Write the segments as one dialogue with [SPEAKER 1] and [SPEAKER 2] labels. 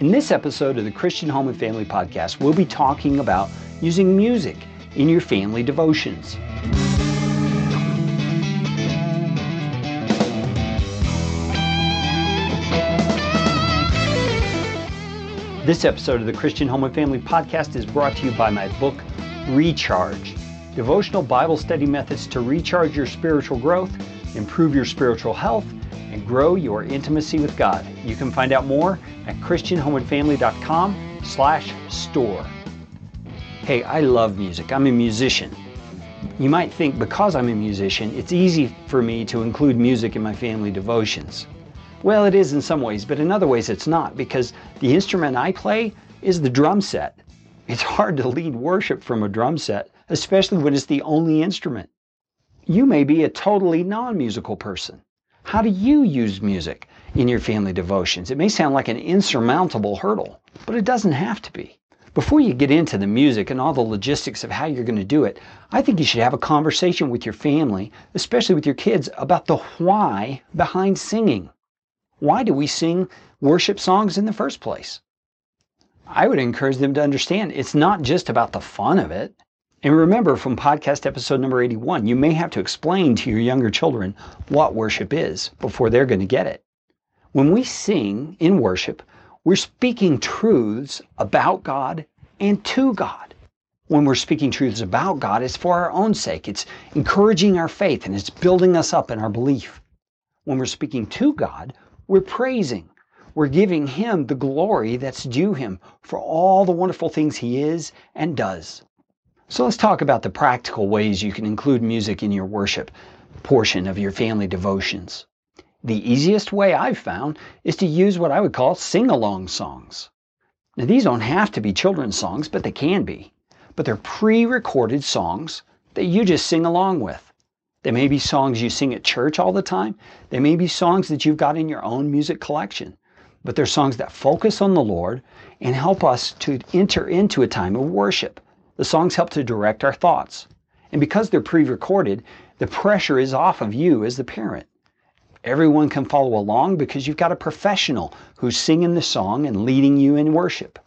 [SPEAKER 1] In this episode of the Christian Home and Family Podcast, we'll be talking about using music in your family devotions. This episode of the Christian Home and Family Podcast is brought to you by my book, Recharge Devotional Bible Study Methods to Recharge Your Spiritual Growth, Improve Your Spiritual Health, and Grow Your Intimacy with God. You can find out more at christianhomeandfamily.com slash store. Hey, I love music. I'm a musician. You might think because I'm a musician, it's easy for me to include music in my family devotions. Well, it is in some ways, but in other ways it's not because the instrument I play is the drum set. It's hard to lead worship from a drum set, especially when it's the only instrument. You may be a totally non musical person. How do you use music in your family devotions? It may sound like an insurmountable hurdle, but it doesn't have to be. Before you get into the music and all the logistics of how you're going to do it, I think you should have a conversation with your family, especially with your kids, about the why behind singing. Why do we sing worship songs in the first place? I would encourage them to understand it's not just about the fun of it. And remember from podcast episode number 81, you may have to explain to your younger children what worship is before they're going to get it. When we sing in worship, we're speaking truths about God and to God. When we're speaking truths about God, it's for our own sake. It's encouraging our faith and it's building us up in our belief. When we're speaking to God, we're praising. We're giving Him the glory that's due Him for all the wonderful things He is and does. So let's talk about the practical ways you can include music in your worship portion of your family devotions. The easiest way I've found is to use what I would call sing along songs. Now, these don't have to be children's songs, but they can be. But they're pre recorded songs that you just sing along with. They may be songs you sing at church all the time. They may be songs that you've got in your own music collection. But they're songs that focus on the Lord and help us to enter into a time of worship. The songs help to direct our thoughts. And because they're pre recorded, the pressure is off of you as the parent. Everyone can follow along because you've got a professional who's singing the song and leading you in worship.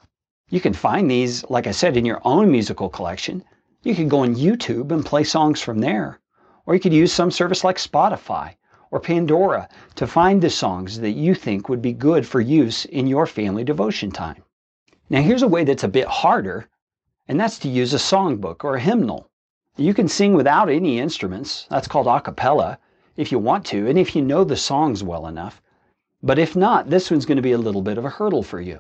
[SPEAKER 1] You can find these, like I said, in your own musical collection. You can go on YouTube and play songs from there. Or you could use some service like Spotify or Pandora to find the songs that you think would be good for use in your family devotion time. Now, here's a way that's a bit harder, and that's to use a songbook or a hymnal. You can sing without any instruments. That's called a cappella if you want to, and if you know the songs well enough. But if not, this one's going to be a little bit of a hurdle for you.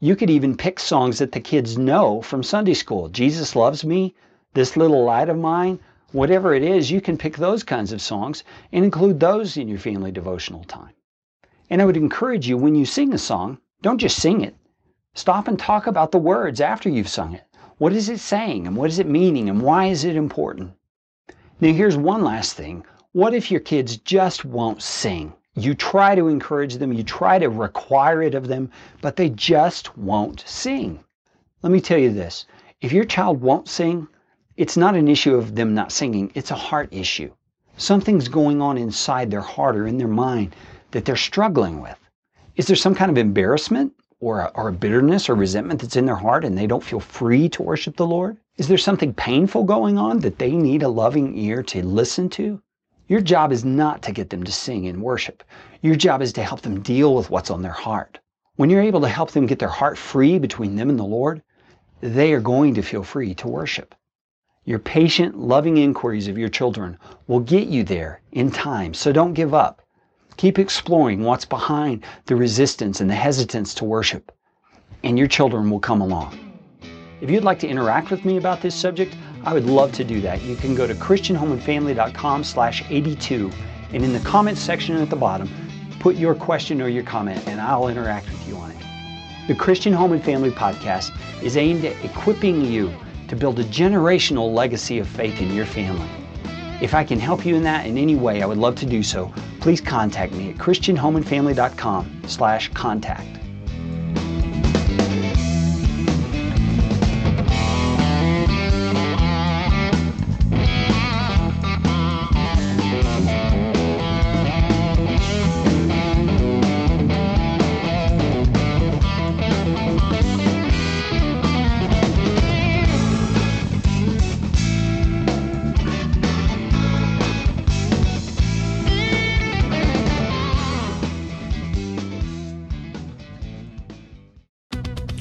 [SPEAKER 1] You could even pick songs that the kids know from Sunday school. Jesus loves me, this little light of mine, Whatever it is, you can pick those kinds of songs and include those in your family devotional time. And I would encourage you when you sing a song, don't just sing it. Stop and talk about the words after you've sung it. What is it saying and what is it meaning and why is it important? Now, here's one last thing. What if your kids just won't sing? You try to encourage them, you try to require it of them, but they just won't sing. Let me tell you this if your child won't sing, it's not an issue of them not singing, it's a heart issue. Something's going on inside their heart or in their mind that they're struggling with. Is there some kind of embarrassment or a, or a bitterness or resentment that's in their heart and they don't feel free to worship the Lord? Is there something painful going on that they need a loving ear to listen to? Your job is not to get them to sing in worship. Your job is to help them deal with what's on their heart. When you're able to help them get their heart free between them and the Lord, they are going to feel free to worship. Your patient, loving inquiries of your children will get you there in time, so don't give up. Keep exploring what's behind the resistance and the hesitance to worship, and your children will come along. If you'd like to interact with me about this subject, I would love to do that. You can go to christianhomeandfamily.com slash 82, and in the comments section at the bottom, put your question or your comment, and I'll interact with you on it. The Christian Home and Family Podcast is aimed at equipping you to build a generational legacy of faith in your family. If I can help you in that in any way, I would love to do so. Please contact me at christianhomeandfamily.com slash contact.